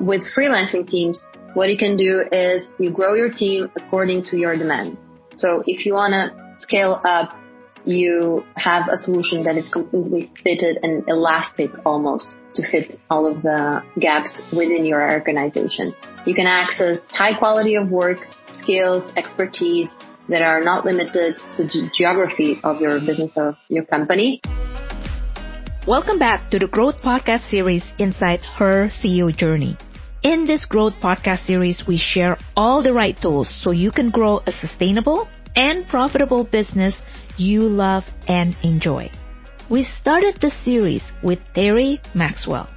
With freelancing teams, what you can do is you grow your team according to your demand. So if you want to scale up, you have a solution that is completely fitted and elastic almost to fit all of the gaps within your organization. You can access high quality of work, skills, expertise that are not limited to the geography of your business or your company. Welcome back to the Growth Podcast series inside Her CEO Journey. In this growth podcast series, we share all the right tools so you can grow a sustainable and profitable business you love and enjoy. We started the series with Terry Maxwell,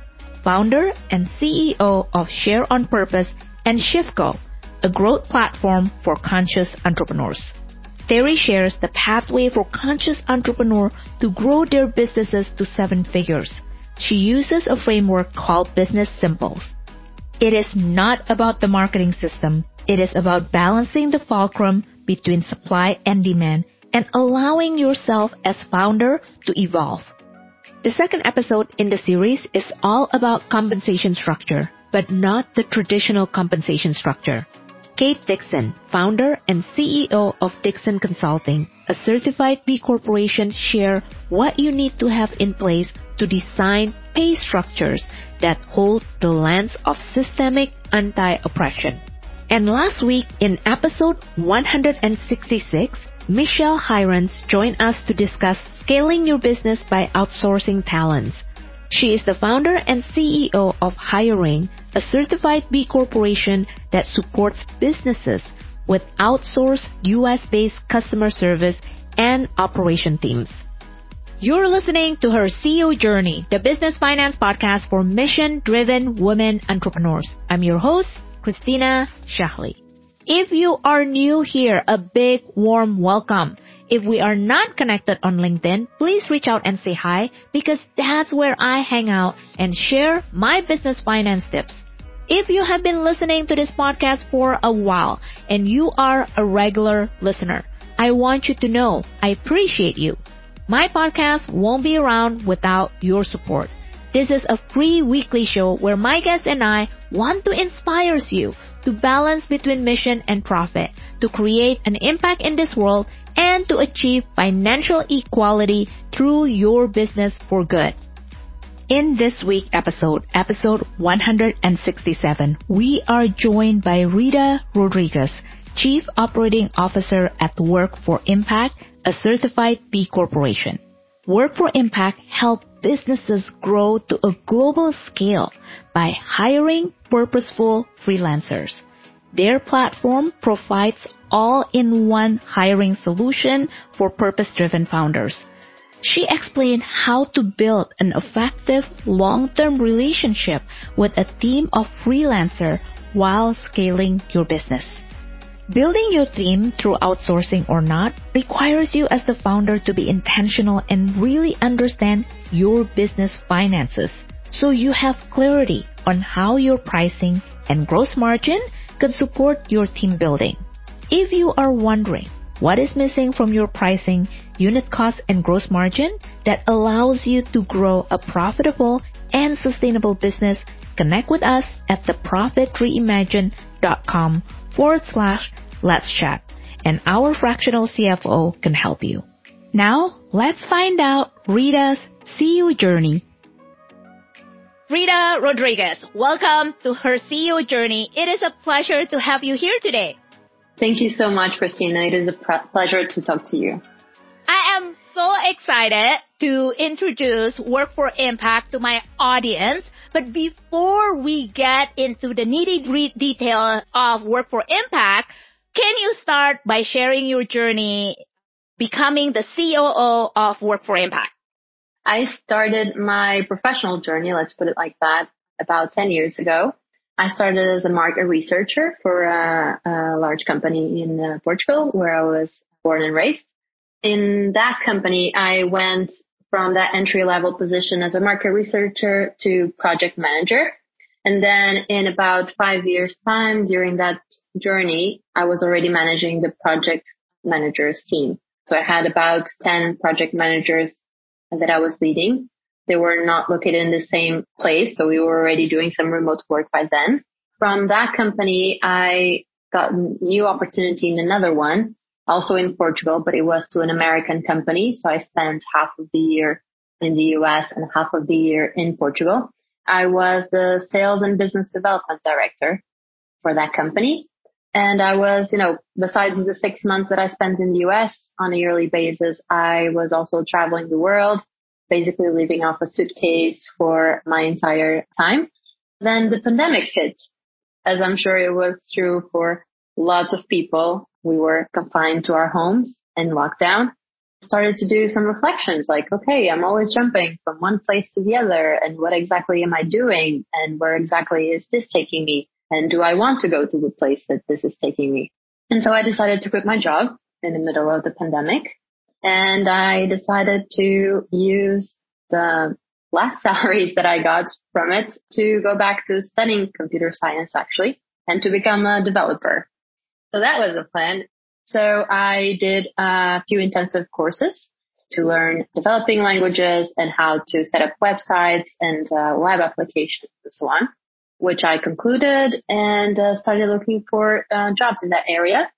founder and CEO of Share on Purpose and ShiftGo, a growth platform for conscious entrepreneurs. Terry shares the pathway for conscious entrepreneur to grow their businesses to seven figures. She uses a framework called Business Simples it is not about the marketing system. It is about balancing the fulcrum between supply and demand and allowing yourself as founder to evolve. The second episode in the series is all about compensation structure, but not the traditional compensation structure. Kate Dixon, founder and CEO of Dixon Consulting, a certified B Corporation, share what you need to have in place to design pay structures that hold the lens of systemic anti-oppression. And last week in episode 166, Michelle Hirons joined us to discuss scaling your business by outsourcing talents. She is the founder and CEO of Hiring, a certified B Corporation that supports businesses with outsourced US-based customer service and operation teams. You're listening to her CEO Journey, the business finance podcast for mission driven women entrepreneurs. I'm your host, Christina Shahli. If you are new here, a big warm welcome. If we are not connected on LinkedIn, please reach out and say hi because that's where I hang out and share my business finance tips. If you have been listening to this podcast for a while and you are a regular listener, I want you to know I appreciate you. My podcast won't be around without your support. This is a free weekly show where my guests and I want to inspire you to balance between mission and profit, to create an impact in this world, and to achieve financial equality through your business for good. In this week's episode, episode 167, we are joined by Rita Rodriguez, Chief Operating Officer at Work for Impact a certified B Corporation. Work for Impact help businesses grow to a global scale by hiring purposeful freelancers. Their platform provides all-in-one hiring solution for purpose-driven founders. She explained how to build an effective long-term relationship with a team of freelancers while scaling your business. Building your team through outsourcing or not requires you as the founder to be intentional and really understand your business finances so you have clarity on how your pricing and gross margin can support your team building. If you are wondering what is missing from your pricing, unit cost, and gross margin that allows you to grow a profitable and sustainable business, connect with us at theprofitreimagined.com forward slash let's chat. And our fractional CFO can help you. Now, let's find out Rita's CEO journey. Rita Rodriguez, welcome to her CEO journey. It is a pleasure to have you here today. Thank you so much, Christina. It is a pleasure to talk to you. I am so excited to introduce Work for Impact to my audience. But before we get into the nitty gritty detail of Work for Impact, can you start by sharing your journey becoming the COO of Work for Impact? I started my professional journey, let's put it like that, about 10 years ago. I started as a market researcher for a, a large company in uh, Portugal where I was born and raised. In that company, I went from that entry level position as a market researcher to project manager. And then in about five years time during that journey, I was already managing the project managers team. So I had about 10 project managers that I was leading. They were not located in the same place. So we were already doing some remote work by then. From that company, I got a new opportunity in another one, also in Portugal, but it was to an American company. So I spent half of the year in the US and half of the year in Portugal. I was the sales and business development director for that company. And I was, you know, besides the six months that I spent in the US on a yearly basis, I was also traveling the world, basically leaving off a suitcase for my entire time. Then the pandemic hit, as I'm sure it was true for lots of people. We were confined to our homes and lockdown. Started to do some reflections like, okay, I'm always jumping from one place to the other. And what exactly am I doing? And where exactly is this taking me? And do I want to go to the place that this is taking me? And so I decided to quit my job in the middle of the pandemic. And I decided to use the last salaries that I got from it to go back to studying computer science actually and to become a developer. So that was the plan. So I did a few intensive courses to learn developing languages and how to set up websites and uh, web applications and so on which I concluded and uh, started looking for uh, jobs in that area.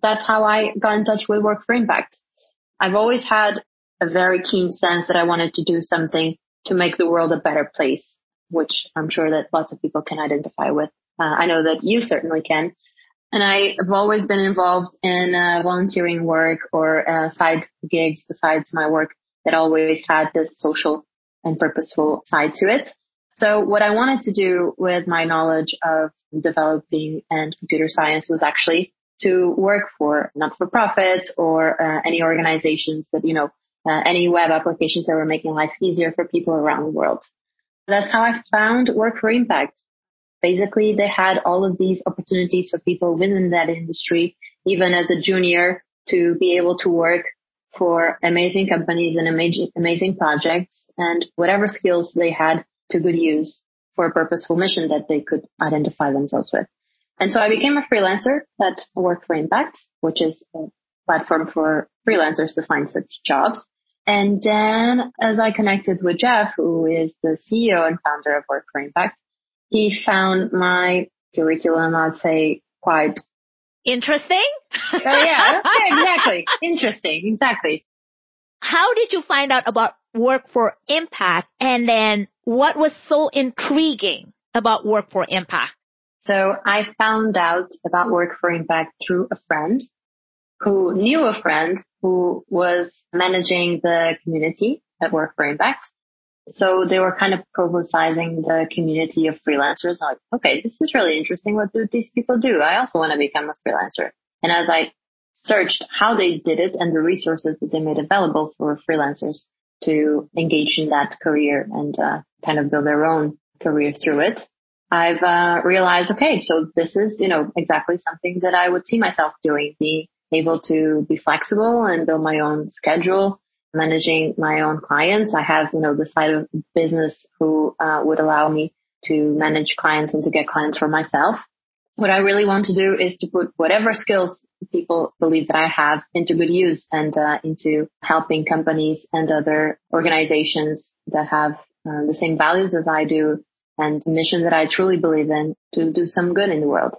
That's how I got in touch with Work for Impact. I've always had a very keen sense that I wanted to do something to make the world a better place, which I'm sure that lots of people can identify with. Uh, I know that you certainly can. And I have always been involved in uh, volunteering work or uh, side gigs besides my work that always had this social and purposeful side to it. So what I wanted to do with my knowledge of developing and computer science was actually to work for not-for-profits or uh, any organizations that, you know, uh, any web applications that were making life easier for people around the world. That's how I found Work for Impact. Basically, they had all of these opportunities for people within that industry, even as a junior, to be able to work for amazing companies and amazing, amazing projects and whatever skills they had to good use for a purposeful mission that they could identify themselves with. And so I became a freelancer that worked for Impact, which is a platform for freelancers to find such jobs. And then as I connected with Jeff, who is the CEO and founder of Work for Impact, he found my curriculum, I'd say quite interesting. oh, yeah, yeah, exactly. Interesting. Exactly. How did you find out about Work for Impact? And then what was so intriguing about Work for Impact? So I found out about Work for Impact through a friend who knew a friend who was managing the community at Work for Impact. So they were kind of publicizing the community of freelancers. I'm like, okay, this is really interesting. What do these people do? I also want to become a freelancer. And as I searched how they did it and the resources that they made available for freelancers to engage in that career and uh, kind of build their own career through it. I've uh, realized, okay, so this is, you know, exactly something that I would see myself doing, be able to be flexible and build my own schedule, managing my own clients. I have, you know, the side of business who uh, would allow me to manage clients and to get clients for myself what I really want to do is to put whatever skills people believe that I have into good use and uh, into helping companies and other organizations that have uh, the same values as I do and mission that I truly believe in to do some good in the world.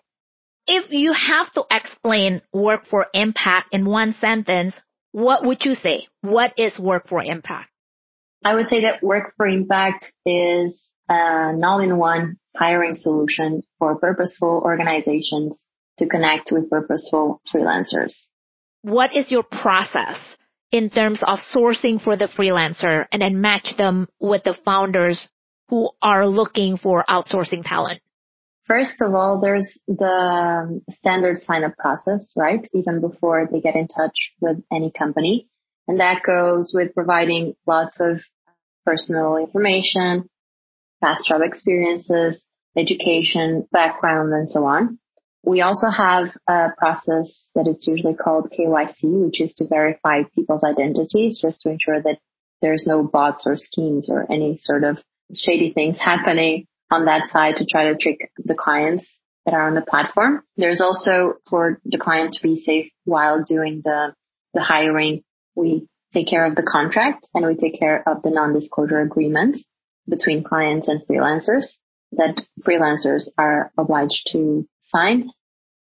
If you have to explain work for impact in one sentence, what would you say? What is work for impact? I would say that work for impact is an all-in-one hiring solution for purposeful organizations to connect with purposeful freelancers. What is your process in terms of sourcing for the freelancer and then match them with the founders who are looking for outsourcing talent? First of all, there's the standard sign up process, right? Even before they get in touch with any company. And that goes with providing lots of personal information, past job experiences, education, background, and so on. We also have a process that is usually called KYC, which is to verify people's identities just to ensure that there's no bots or schemes or any sort of shady things happening on that side to try to trick the clients that are on the platform. There's also for the client to be safe while doing the, the hiring. We take care of the contract and we take care of the non-disclosure agreements between clients and freelancers that freelancers are obliged to sign.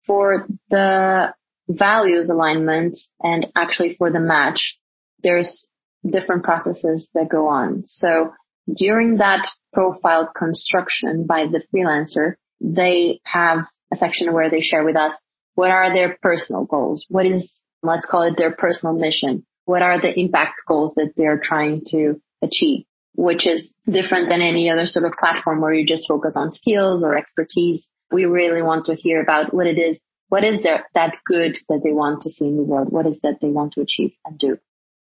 For the values alignment and actually for the match, there's different processes that go on. So during that profile construction by the freelancer, they have a section where they share with us what are their personal goals? What is, let's call it their personal mission? What are the impact goals that they're trying to achieve? Which is different than any other sort of platform where you just focus on skills or expertise. We really want to hear about what it is, what is there that good that they want to see in the world? What is that they want to achieve and do?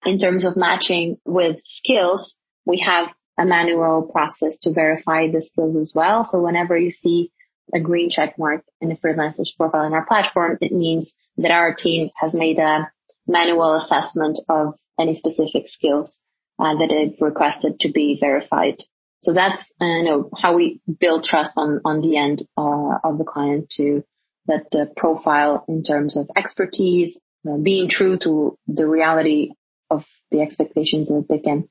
In terms of matching with skills, we have a manual process to verify the skills as well. So whenever you see a green check mark in a freelancer's profile in our platform, it means that our team has made a manual assessment of any specific skills uh, that they've requested to be verified. So that's uh, you know how we build trust on on the end uh, of the client to that the profile in terms of expertise, uh, being true to the reality of the expectations that they can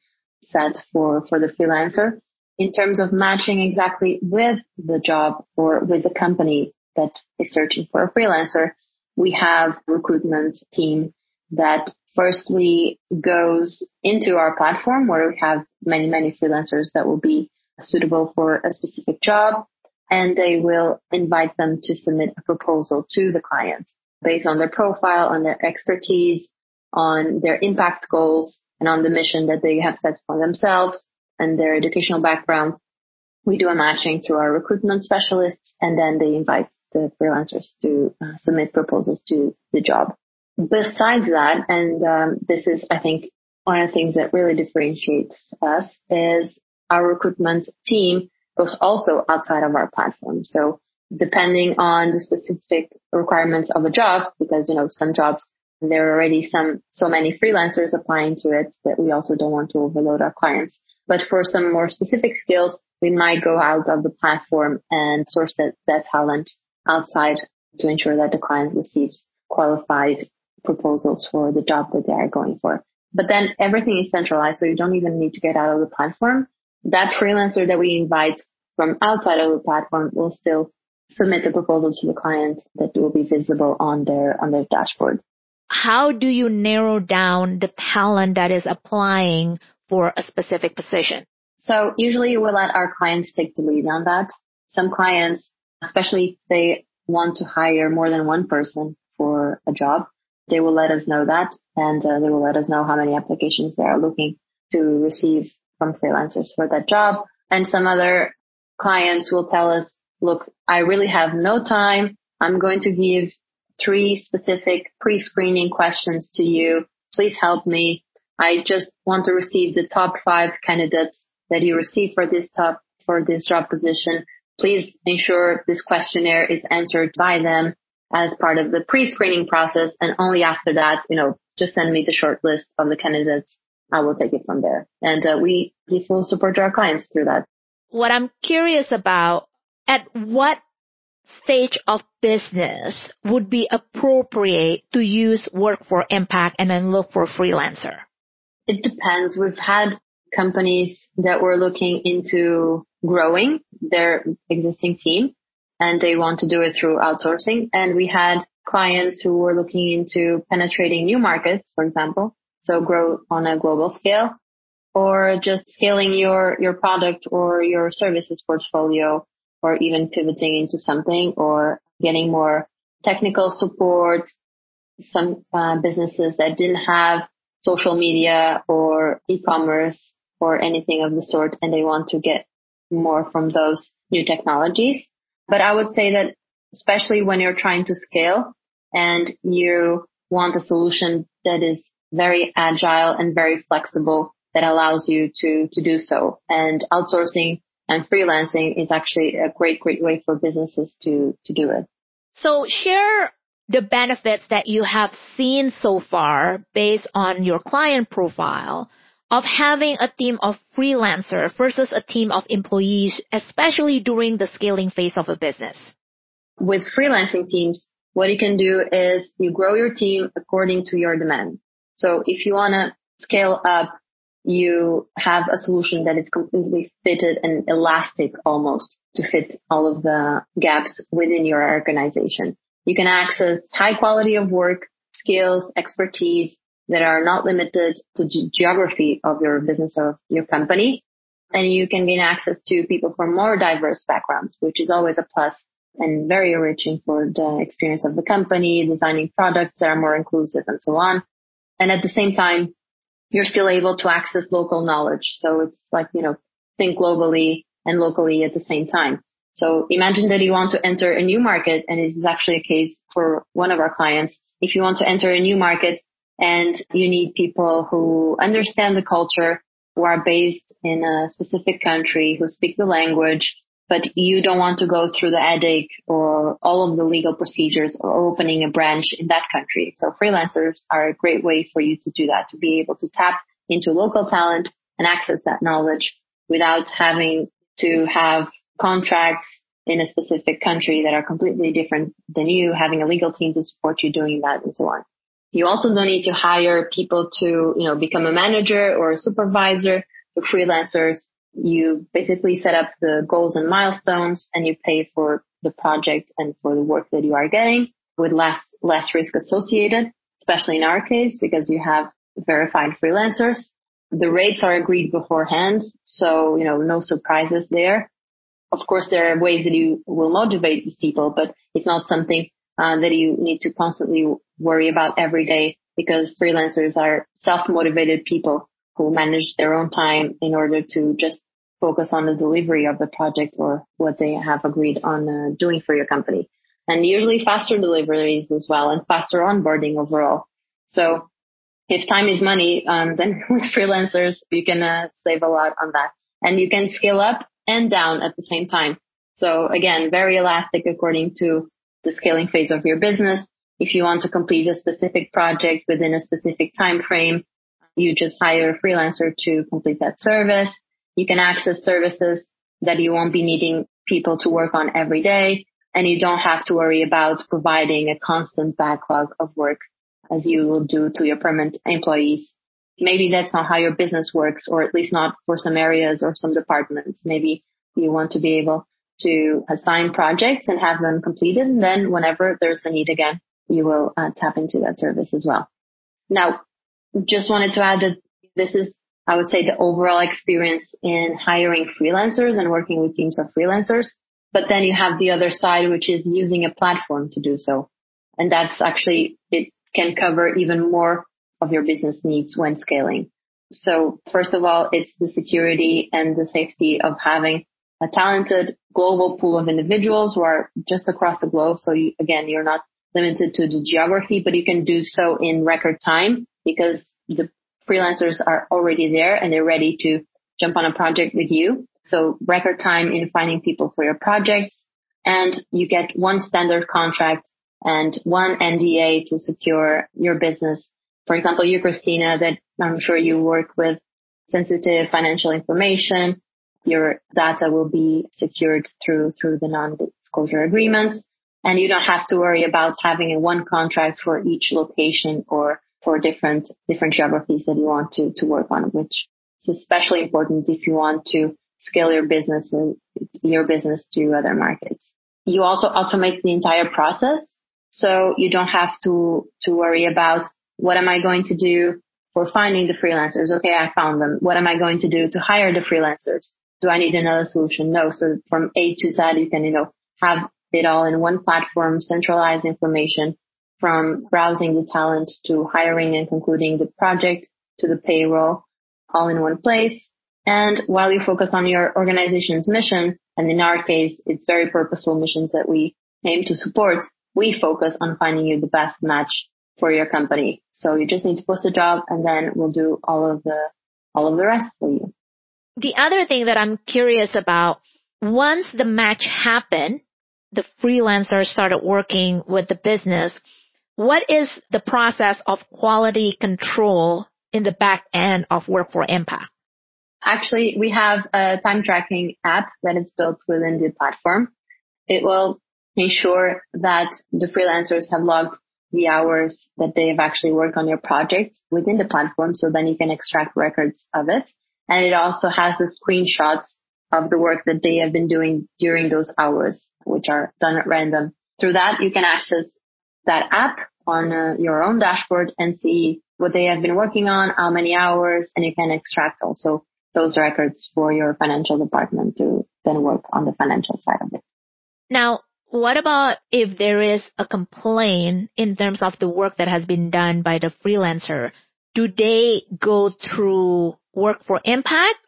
set for for the freelancer, in terms of matching exactly with the job or with the company that is searching for a freelancer, we have recruitment team that firstly goes into our platform where we have many, many freelancers that will be suitable for a specific job and they will invite them to submit a proposal to the client based on their profile, on their expertise, on their impact goals and on the mission that they have set for themselves and their educational background. We do a matching through our recruitment specialists and then they invite the freelancers to uh, submit proposals to the job. Besides that, and um, this is, I think, one of the things that really differentiates us is our recruitment team goes also outside of our platform. So depending on the specific requirements of a job, because, you know, some jobs, there are already some, so many freelancers applying to it that we also don't want to overload our clients. But for some more specific skills, we might go out of the platform and source that, that talent outside to ensure that the client receives qualified proposals for the job that they are going for. But then everything is centralized, so you don't even need to get out of the platform. That freelancer that we invite from outside of the platform will still submit the proposal to the client that will be visible on their on their dashboard. How do you narrow down the talent that is applying for a specific position? So usually we let our clients take the lead on that. Some clients, especially if they want to hire more than one person for a job, they will let us know that and uh, they will let us know how many applications they are looking to receive from freelancers for that job. And some other clients will tell us, look, I really have no time. I'm going to give three specific pre-screening questions to you. Please help me. I just want to receive the top five candidates that you receive for this top, for this job position. Please ensure this questionnaire is answered by them as part of the pre-screening process. And only after that, you know, just send me the short list of the candidates. I will take it from there. And uh, we give full support our clients through that. What I'm curious about, at what stage of business would be appropriate to use work for impact and then look for freelancer? It depends. We've had companies that were looking into growing their existing team and they want to do it through outsourcing. And we had clients who were looking into penetrating new markets, for example, so grow on a global scale or just scaling your, your product or your services portfolio or even pivoting into something or getting more technical support. Some uh, businesses that didn't have social media or e-commerce or anything of the sort and they want to get more from those new technologies. But I would say that especially when you're trying to scale and you want a solution that is very agile and very flexible that allows you to, to do so. And outsourcing and freelancing is actually a great, great way for businesses to, to do it. So share the benefits that you have seen so far based on your client profile of having a team of freelancer versus a team of employees, especially during the scaling phase of a business? With freelancing teams, what you can do is you grow your team according to your demand. So if you want to scale up, you have a solution that is completely fitted and elastic almost to fit all of the gaps within your organization. You can access high quality of work, skills, expertise that are not limited to the geography of your business or your company. And you can gain access to people from more diverse backgrounds, which is always a plus and very enriching for the experience of the company, designing products that are more inclusive and so on. And at the same time, you're still able to access local knowledge. So it's like, you know, think globally and locally at the same time. So imagine that you want to enter a new market and this is actually a case for one of our clients. If you want to enter a new market and you need people who understand the culture, who are based in a specific country, who speak the language, but you don't want to go through the headache or all of the legal procedures or opening a branch in that country. So freelancers are a great way for you to do that, to be able to tap into local talent and access that knowledge without having to have contracts in a specific country that are completely different than you, having a legal team to support you doing that and so on. You also don't need to hire people to, you know, become a manager or a supervisor. The freelancers you basically set up the goals and milestones and you pay for the project and for the work that you are getting with less, less risk associated, especially in our case because you have verified freelancers. The rates are agreed beforehand. So, you know, no surprises there. Of course, there are ways that you will motivate these people, but it's not something uh, that you need to constantly worry about every day because freelancers are self-motivated people who manage their own time in order to just focus on the delivery of the project or what they have agreed on uh, doing for your company. And usually faster deliveries as well and faster onboarding overall. So if time is money, um, then with freelancers, you can uh, save a lot on that and you can scale up and down at the same time. So again, very elastic according to the scaling phase of your business. If you want to complete a specific project within a specific time frame, you just hire a freelancer to complete that service. You can access services that you won't be needing people to work on every day. And you don't have to worry about providing a constant backlog of work as you will do to your permanent employees. Maybe that's not how your business works, or at least not for some areas or some departments. Maybe you want to be able to assign projects and have them completed. And then whenever there's a need again, you will uh, tap into that service as well. Now, just wanted to add that this is I would say the overall experience in hiring freelancers and working with teams of freelancers. But then you have the other side, which is using a platform to do so. And that's actually, it can cover even more of your business needs when scaling. So first of all, it's the security and the safety of having a talented global pool of individuals who are just across the globe. So you, again, you're not limited to the geography, but you can do so in record time because the freelancers are already there and they're ready to jump on a project with you. So record time in finding people for your projects and you get one standard contract and one NDA to secure your business. For example, you, Christina, that I'm sure you work with sensitive financial information. Your data will be secured through, through the non-disclosure agreements. And you don't have to worry about having a one contract for each location or for different, different geographies that you want to, to work on, which is especially important if you want to scale your business and your business to other markets. You also automate the entire process. So you don't have to, to worry about what am I going to do for finding the freelancers? Okay, I found them. What am I going to do to hire the freelancers? Do I need another solution? No. So from A to Z, you can, you know, have it all in one platform, centralized information from browsing the talent to hiring and concluding the project to the payroll all in one place. And while you focus on your organization's mission, and in our case, it's very purposeful missions that we aim to support, we focus on finding you the best match for your company. So you just need to post a job and then we'll do all of the, all of the rest for you. The other thing that I'm curious about, once the match happened, the freelancer started working with the business, what is the process of quality control in the back end of Work for Impact? Actually, we have a time tracking app that is built within the platform. It will ensure that the freelancers have logged the hours that they have actually worked on your project within the platform. So then you can extract records of it. And it also has the screenshots of the work that they have been doing during those hours, which are done at random. Through that, you can access that app on uh, your own dashboard and see what they have been working on, how many hours, and you can extract also those records for your financial department to then work on the financial side of it. Now, what about if there is a complaint in terms of the work that has been done by the freelancer? Do they go through work for impact?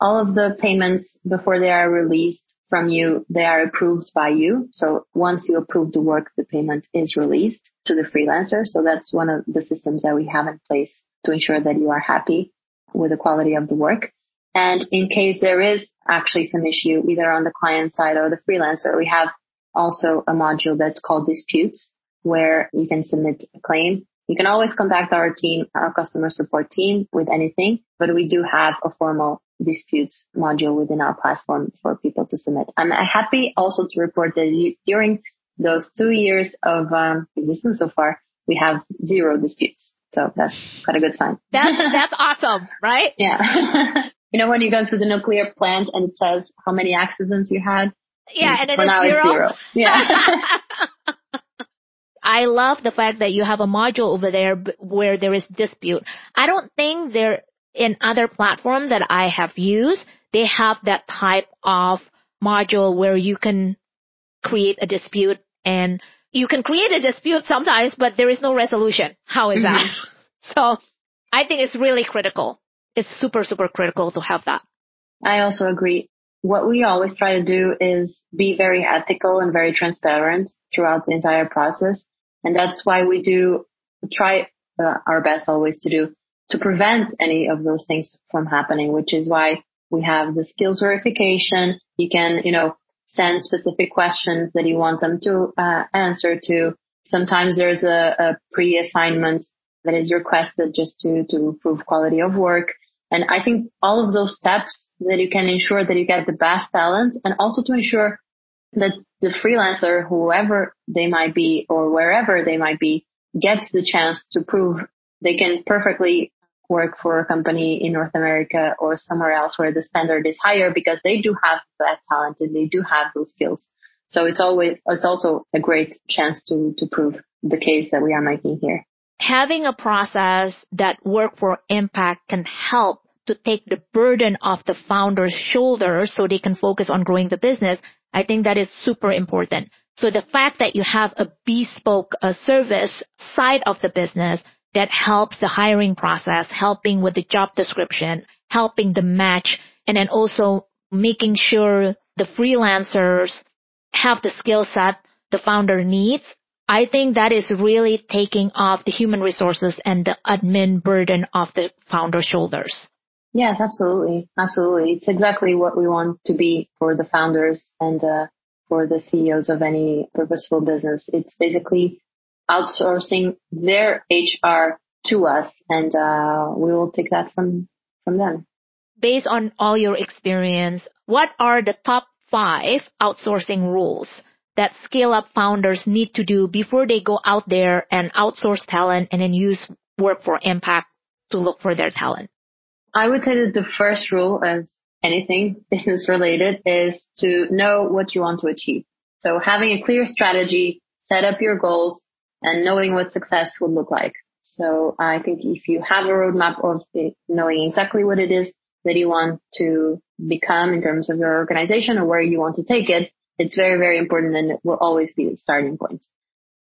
All of the payments before they are released from you, they are approved by you. So once you approve the work, the payment is released to the freelancer. So that's one of the systems that we have in place to ensure that you are happy with the quality of the work. And in case there is actually some issue, either on the client side or the freelancer, we have also a module that's called disputes where you can submit a claim. You can always contact our team, our customer support team with anything, but we do have a formal disputes module within our platform for people to submit. I'm happy also to report that during those two years of um, existence so far, we have zero disputes. So that's quite a good sign. That's, that's awesome, right? Yeah. you know, when you go to the nuclear plant and it says how many accidents you had, yeah, and it for now zero. it's zero. Yeah. I love the fact that you have a module over there where there is dispute. I don't think there in other platforms that I have used, they have that type of module where you can create a dispute and you can create a dispute sometimes, but there is no resolution. How is that? So I think it's really critical. It's super, super critical to have that. I also agree what we always try to do is be very ethical and very transparent throughout the entire process. And that's why we do try uh, our best always to do to prevent any of those things from happening, which is why we have the skills verification. You can, you know, send specific questions that you want them to uh, answer to. Sometimes there's a, a pre-assignment that is requested just to, to prove quality of work. And I think all of those steps that you can ensure that you get the best talent and also to ensure that the freelancer, whoever they might be or wherever they might be, gets the chance to prove they can perfectly work for a company in North America or somewhere else where the standard is higher because they do have that talent and they do have those skills. So it's always, it's also a great chance to, to prove the case that we are making here. Having a process that work for impact can help to take the burden off the founder's shoulders so they can focus on growing the business, I think that is super important. So the fact that you have a bespoke uh, service side of the business that helps the hiring process, helping with the job description, helping the match, and then also making sure the freelancers have the skill set the founder needs. I think that is really taking off the human resources and the admin burden off the founder's shoulders. Yes, absolutely. Absolutely. It's exactly what we want to be for the founders and uh, for the CEOs of any purposeful business. It's basically outsourcing their HR to us and uh, we will take that from, from them. Based on all your experience, what are the top five outsourcing rules that scale up founders need to do before they go out there and outsource talent and then use work for impact to look for their talent? I would say that the first rule as anything business related is to know what you want to achieve. So having a clear strategy, set up your goals and knowing what success would look like. So I think if you have a roadmap of knowing exactly what it is that you want to become in terms of your organization or where you want to take it, it's very, very important and it will always be the starting point.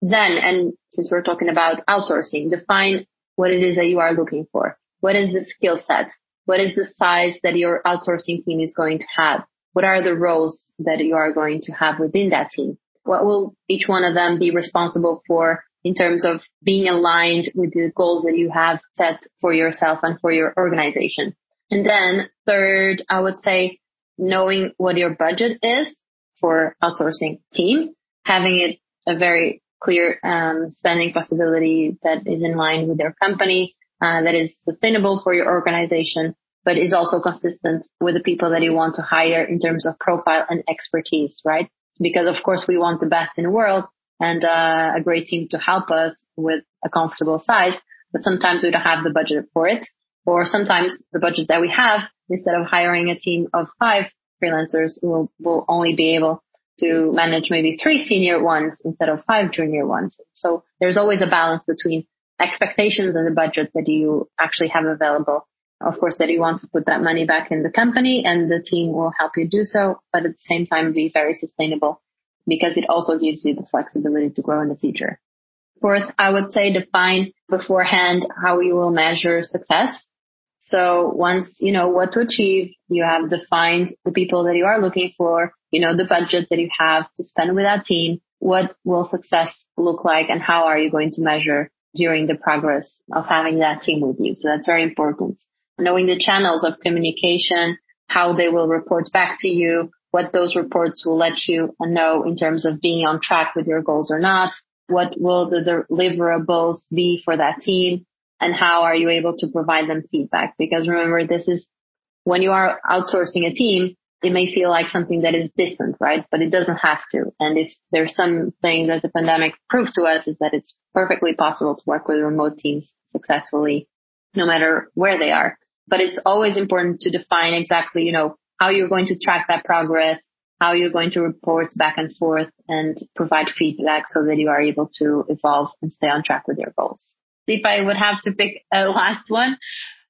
Then, and since we're talking about outsourcing, define what it is that you are looking for. What is the skill set? What is the size that your outsourcing team is going to have? What are the roles that you are going to have within that team? What will each one of them be responsible for in terms of being aligned with the goals that you have set for yourself and for your organization? And then third, I would say knowing what your budget is for outsourcing team, having it a very clear um, spending possibility that is in line with their company, uh, that is sustainable for your organization, but is also consistent with the people that you want to hire in terms of profile and expertise, right? Because of course we want the best in the world, and uh, a great team to help us with a comfortable size. But sometimes we don't have the budget for it. Or sometimes the budget that we have, instead of hiring a team of five freelancers, will will only be able to manage maybe three senior ones instead of five junior ones. So there's always a balance between expectations and the budget that you actually have available. Of course, that you want to put that money back in the company and the team will help you do so, but at the same time be very sustainable because it also gives you the flexibility to grow in the future. Fourth, I would say define beforehand how you will measure success. So once you know what to achieve, you have defined the people that you are looking for, you know the budget that you have to spend with that team, what will success look like and how are you going to measure during the progress of having that team with you. So that's very important. Knowing the channels of communication, how they will report back to you, what those reports will let you know in terms of being on track with your goals or not, what will the deliverables be for that team, and how are you able to provide them feedback? Because remember, this is when you are outsourcing a team, it may feel like something that is distant, right? But it doesn't have to. And if there's something that the pandemic proved to us is that it's perfectly possible to work with remote teams successfully, no matter where they are. But it's always important to define exactly, you know, how you're going to track that progress, how you're going to report back and forth and provide feedback so that you are able to evolve and stay on track with your goals. If I would have to pick a last one,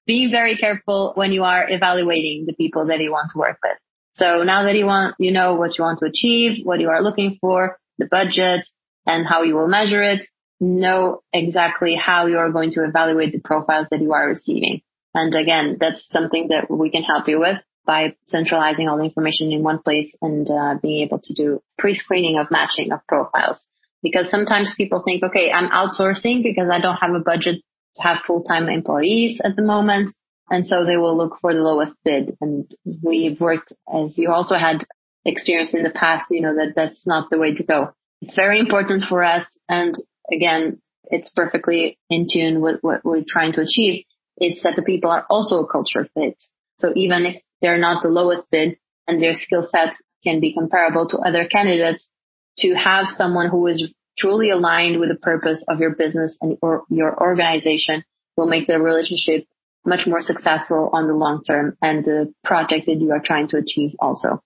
being very careful when you are evaluating the people that you want to work with. So now that you want, you know what you want to achieve, what you are looking for, the budget and how you will measure it, know exactly how you are going to evaluate the profiles that you are receiving. And again, that's something that we can help you with by centralizing all the information in one place and uh, being able to do pre-screening of matching of profiles. Because sometimes people think, okay, I'm outsourcing because I don't have a budget to have full-time employees at the moment. And so they will look for the lowest bid. And we've worked, as you also had experience in the past, you know, that that's not the way to go. It's very important for us. And again, it's perfectly in tune with what we're trying to achieve. It's that the people are also a culture fit. So even if they're not the lowest bid and their skill sets can be comparable to other candidates, to have someone who is truly aligned with the purpose of your business and or your organization will make the relationship much more successful on the long term and the project that you are trying to achieve also.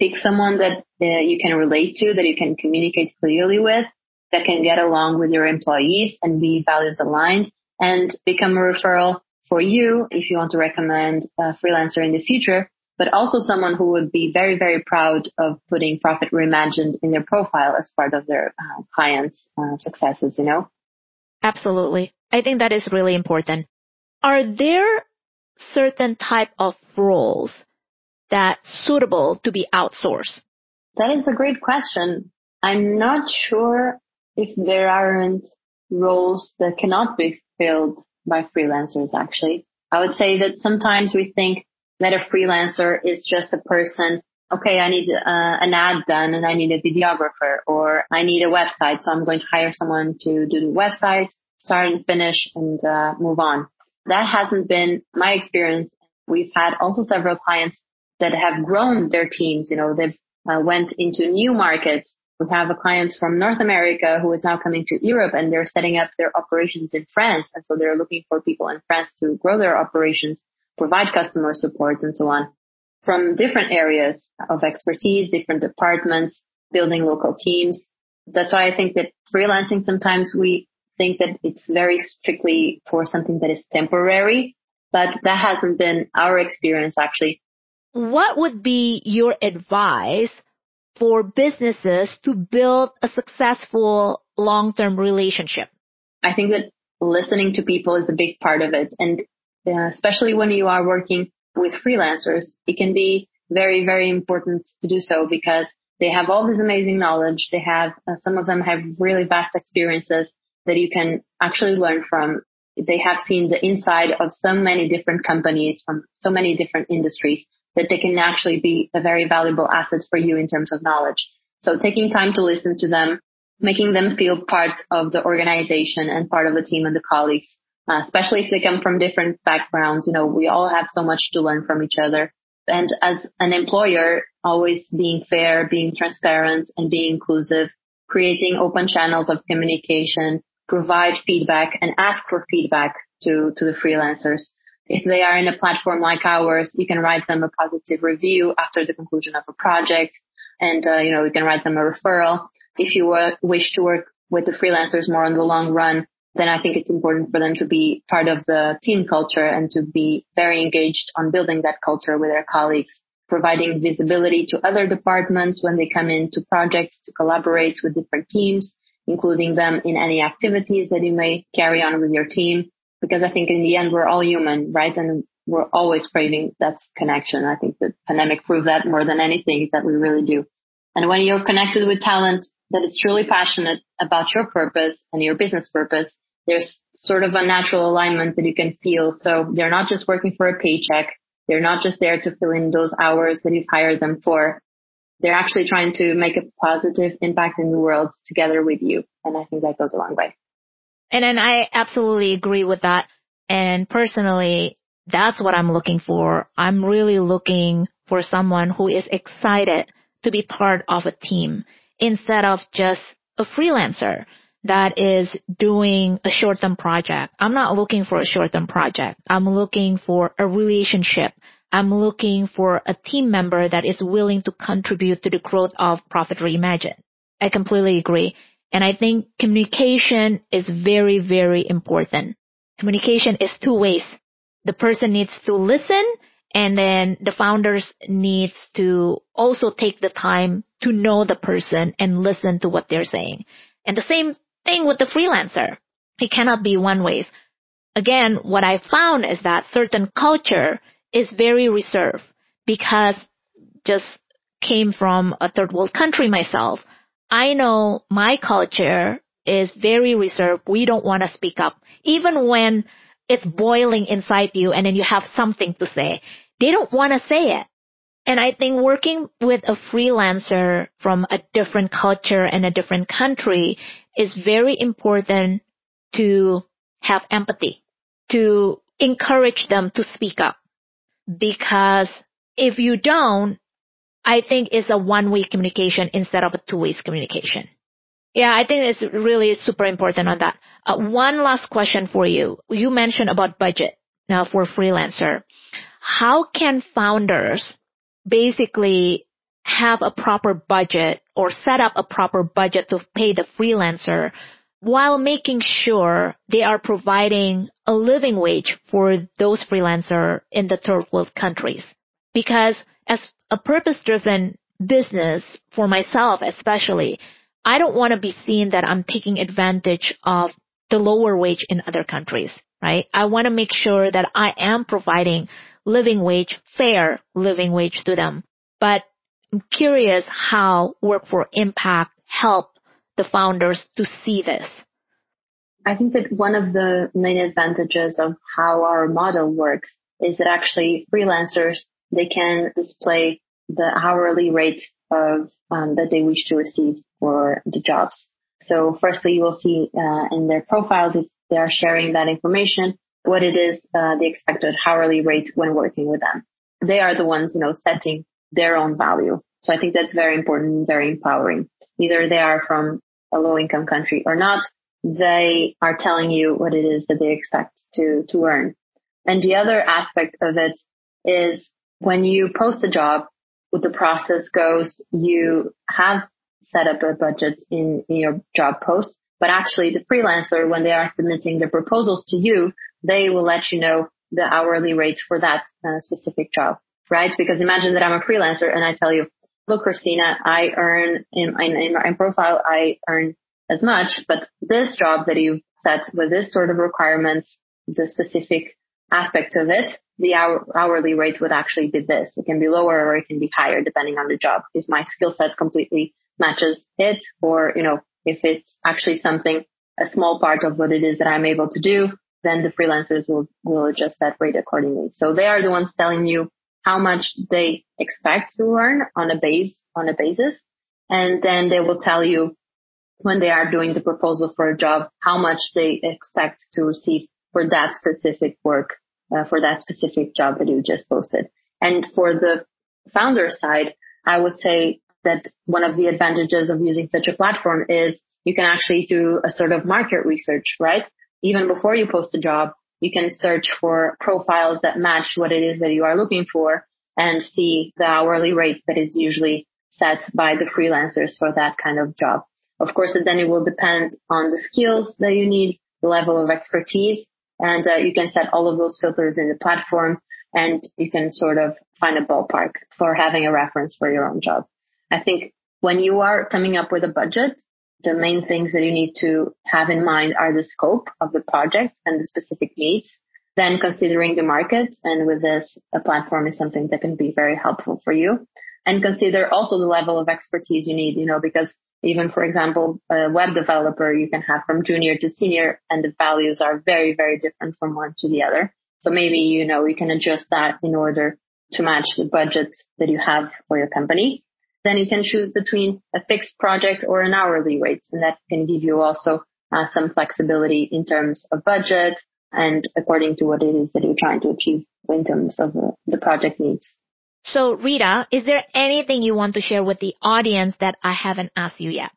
Pick someone that uh, you can relate to, that you can communicate clearly with, that can get along with your employees and be values aligned and become a referral for you if you want to recommend a freelancer in the future, but also someone who would be very, very proud of putting Profit Reimagined in their profile as part of their uh, clients' uh, successes, you know? Absolutely. I think that is really important. Are there certain type of roles that suitable to be outsourced? That is a great question. I'm not sure if there aren't roles that cannot be filled by freelancers actually. I would say that sometimes we think that a freelancer is just a person, okay, I need uh, an ad done and I need a videographer or I need a website. So I'm going to hire someone to do the website, start and finish and uh, move on. That hasn't been my experience. We've had also several clients that have grown their teams. You know, they've uh, went into new markets. We have a client from North America who is now coming to Europe and they're setting up their operations in France. And so they're looking for people in France to grow their operations, provide customer support and so on from different areas of expertise, different departments, building local teams. That's why I think that freelancing sometimes we think that it's very strictly for something that is temporary, but that hasn't been our experience actually. What would be your advice for businesses to build a successful long-term relationship? I think that listening to people is a big part of it. And uh, especially when you are working with freelancers, it can be very, very important to do so because they have all this amazing knowledge. They have, uh, some of them have really vast experiences that you can actually learn from. They have seen the inside of so many different companies from so many different industries that they can actually be a very valuable asset for you in terms of knowledge. So taking time to listen to them, making them feel part of the organization and part of the team and the colleagues, uh, especially if they come from different backgrounds. You know, we all have so much to learn from each other. And as an employer, always being fair, being transparent and being inclusive creating open channels of communication, provide feedback and ask for feedback to, to the freelancers. If they are in a platform like ours, you can write them a positive review after the conclusion of a project. And, uh, you know, you can write them a referral. If you wish to work with the freelancers more on the long run, then I think it's important for them to be part of the team culture and to be very engaged on building that culture with their colleagues, providing visibility to other departments when they come into projects to collaborate with different teams, including them in any activities that you may carry on with your team. Because I think in the end, we're all human, right? And we're always craving that connection. I think the pandemic proved that more than anything that we really do. And when you're connected with talent that is truly passionate about your purpose and your business purpose, there's sort of a natural alignment that you can feel. So they're not just working for a paycheck. They're not just there to fill in those hours that you've hired them for. They're actually trying to make a positive impact in the world together with you. And I think that goes a long way. And then I absolutely agree with that. And personally, that's what I'm looking for. I'm really looking for someone who is excited to be part of a team instead of just a freelancer that is doing a short-term project. I'm not looking for a short-term project. I'm looking for a relationship. I'm looking for a team member that is willing to contribute to the growth of Profit Reimagined. I completely agree. And I think communication is very, very important. Communication is two ways. The person needs to listen and then the founders needs to also take the time to know the person and listen to what they're saying. And the same thing with the freelancer. It cannot be one way. Again, what I found is that certain culture is very reserved because just came from a third world country myself. I know my culture is very reserved. We don't want to speak up. Even when it's boiling inside you and then you have something to say, they don't want to say it. And I think working with a freelancer from a different culture and a different country is very important to have empathy, to encourage them to speak up. Because if you don't, I think it's a one-way communication instead of a two-way communication. Yeah, I think it's really super important on that. Uh, one last question for you. You mentioned about budget now for freelancer. How can founders basically have a proper budget or set up a proper budget to pay the freelancer while making sure they are providing a living wage for those freelancer in the third world countries. Because as a purpose driven business for myself especially, I don't want to be seen that I'm taking advantage of the lower wage in other countries, right? I want to make sure that I am providing living wage, fair living wage to them. But I'm curious how Work for Impact help the founders to see this. I think that one of the main advantages of how our model works is that actually freelancers, they can display the hourly rate of um, that they wish to receive for the jobs. So firstly, you will see uh, in their profiles if they are sharing that information, what it is uh, the expected hourly rate when working with them. They are the ones, you know, setting their own value. So I think that's very important, very empowering. Either they are from a low income country or not, they are telling you what it is that they expect to, to earn. And the other aspect of it is when you post a job, the process goes, you have set up a budget in, in your job post, but actually the freelancer, when they are submitting their proposals to you, they will let you know the hourly rate for that uh, specific job, right? Because imagine that I'm a freelancer and I tell you, look, Christina, I earn in, in, in my profile, I earn as much, but this job that you set with this sort of requirements, the specific aspect of it, the hour, hourly rate would actually be this. It can be lower or it can be higher depending on the job. If my skill set completely matches it or, you know, if it's actually something, a small part of what it is that I'm able to do, then the freelancers will, will adjust that rate accordingly. So they are the ones telling you how much they expect to earn on a base, on a basis. And then they will tell you when they are doing the proposal for a job, how much they expect to receive for that specific work, uh, for that specific job that you just posted. And for the founder side, I would say that one of the advantages of using such a platform is you can actually do a sort of market research, right? Even before you post a job, you can search for profiles that match what it is that you are looking for and see the hourly rate that is usually set by the freelancers for that kind of job. Of course, then it will depend on the skills that you need, the level of expertise, and uh, you can set all of those filters in the platform and you can sort of find a ballpark for having a reference for your own job. I think when you are coming up with a budget, the main things that you need to have in mind are the scope of the project and the specific needs. Then considering the market and with this, a platform is something that can be very helpful for you and consider also the level of expertise you need, you know, because even for example, a web developer you can have from junior to senior and the values are very, very different from one to the other. So maybe, you know, you can adjust that in order to match the budget that you have for your company. Then you can choose between a fixed project or an hourly rate. And that can give you also uh, some flexibility in terms of budget and according to what it is that you're trying to achieve in terms of the, the project needs. So Rita, is there anything you want to share with the audience that I haven't asked you yet?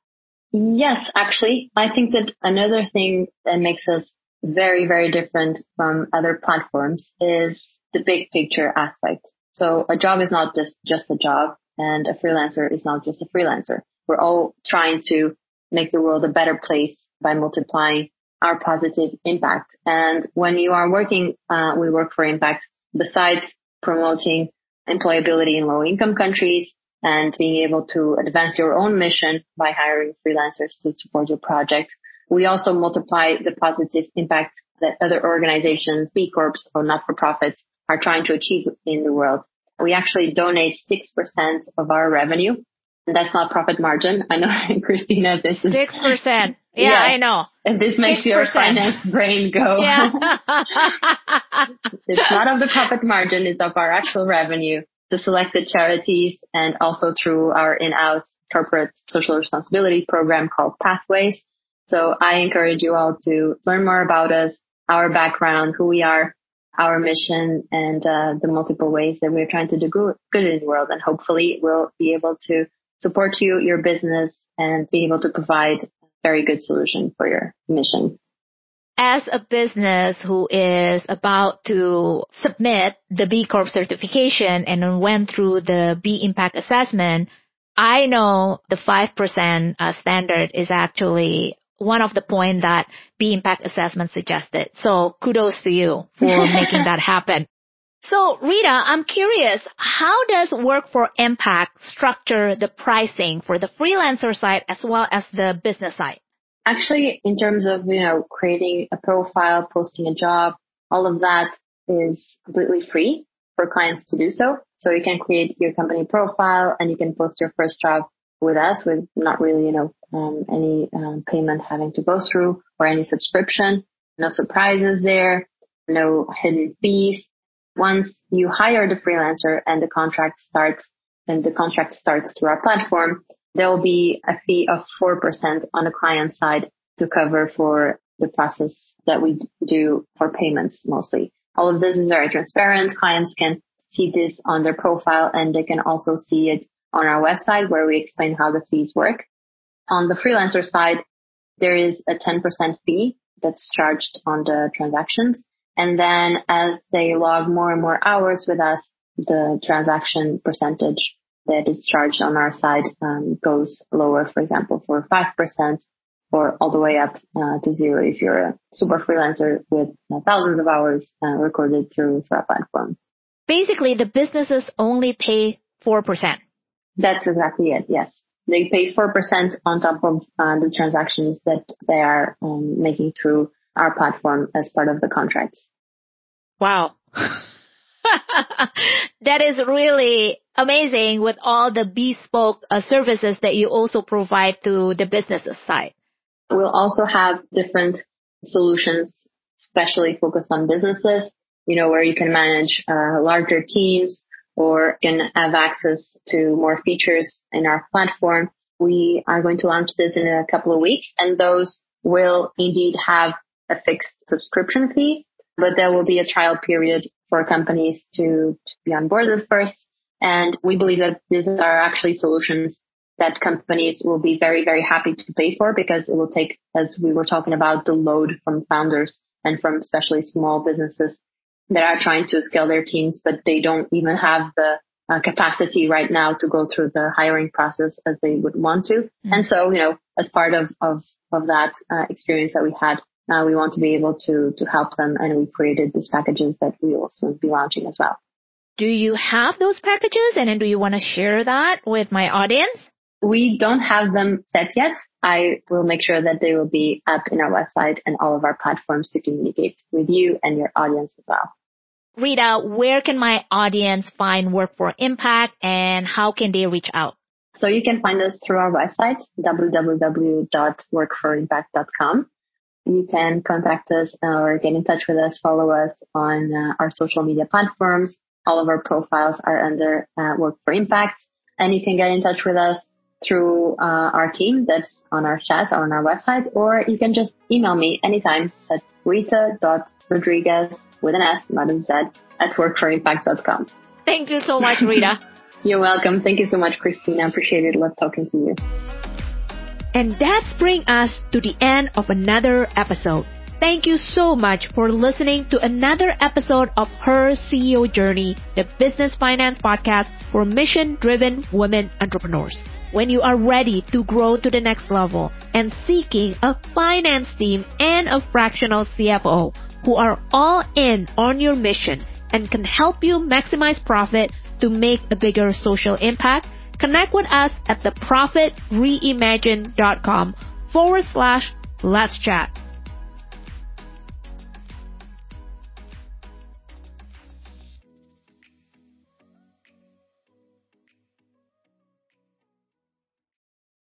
Yes, actually, I think that another thing that makes us very, very different from other platforms is the big picture aspect. So a job is not just, just a job and a freelancer is not just a freelancer. We're all trying to make the world a better place by multiplying our positive impact. And when you are working, uh, we work for impact besides promoting employability in low income countries and being able to advance your own mission by hiring freelancers to support your project. We also multiply the positive impact that other organizations, B Corps or not-for-profits are trying to achieve in the world. We actually donate 6% of our revenue. And that's not profit margin. I know, Christina, this is 6%. Yeah, yeah, I know. And this makes 6%. your finance brain go. Yeah. it's not of the profit margin, it's of our actual revenue, the selected charities, and also through our in-house corporate social responsibility program called Pathways. So I encourage you all to learn more about us, our background, who we are, our mission, and uh, the multiple ways that we're trying to do good, good in the world. And hopefully we'll be able to support you, your business, and be able to provide very good solution for your mission. As a business who is about to submit the B Corp certification and went through the B Impact assessment, I know the 5% uh, standard is actually one of the point that B Impact assessment suggested. So kudos to you for making that happen. So Rita, I'm curious, how does Work for Impact structure the pricing for the freelancer side as well as the business side? Actually, in terms of, you know, creating a profile, posting a job, all of that is completely free for clients to do so. So you can create your company profile and you can post your first job with us with not really, you know, um, any um, payment having to go through or any subscription. No surprises there. No hidden fees once you hire the freelancer and the contract starts and the contract starts through our platform, there will be a fee of 4% on the client side to cover for the process that we do for payments mostly. All of this is very transparent. Clients can see this on their profile and they can also see it on our website where we explain how the fees work. On the freelancer side, there is a 10% fee that's charged on the transactions. And then as they log more and more hours with us, the transaction percentage that is charged on our side um, goes lower, for example, for 5% or all the way up uh, to zero if you're a super freelancer with uh, thousands of hours uh, recorded through, our platform. Basically, the businesses only pay 4%. That's exactly it, yes. They pay 4% on top of uh, the transactions that they are um, making through our platform as part of the contracts. Wow. that is really amazing with all the bespoke uh, services that you also provide to the businesses side. We'll also have different solutions, especially focused on businesses, you know, where you can manage uh, larger teams or can have access to more features in our platform. We are going to launch this in a couple of weeks and those will indeed have a fixed subscription fee, but there will be a trial period for companies to, to be on board with first. And we believe that these are actually solutions that companies will be very, very happy to pay for because it will take, as we were talking about, the load from founders and from especially small businesses that are trying to scale their teams, but they don't even have the uh, capacity right now to go through the hiring process as they would want to. Mm-hmm. And so, you know, as part of, of, of that uh, experience that we had, uh, we want to be able to, to help them and we created these packages that we will soon be launching as well. Do you have those packages and then do you want to share that with my audience? We don't have them set yet. I will make sure that they will be up in our website and all of our platforms to communicate with you and your audience as well. Rita, where can my audience find Work for Impact and how can they reach out? So you can find us through our website, www.workforimpact.com. You can contact us or get in touch with us, follow us on uh, our social media platforms. All of our profiles are under uh, Work for Impact and you can get in touch with us through uh, our team that's on our chat or on our website, or you can just email me anytime at rita.rodrigues with an S, not a Z, at workforimpact.com. Thank you so much, Rita. You're welcome. Thank you so much, Christina. Appreciate it. Love talking to you. And that's bring us to the end of another episode. Thank you so much for listening to another episode of Her CEO Journey, the business finance podcast for mission driven women entrepreneurs. When you are ready to grow to the next level and seeking a finance team and a fractional CFO who are all in on your mission and can help you maximize profit to make a bigger social impact, connect with us at theprofitreimagine.com forward slash let's chat.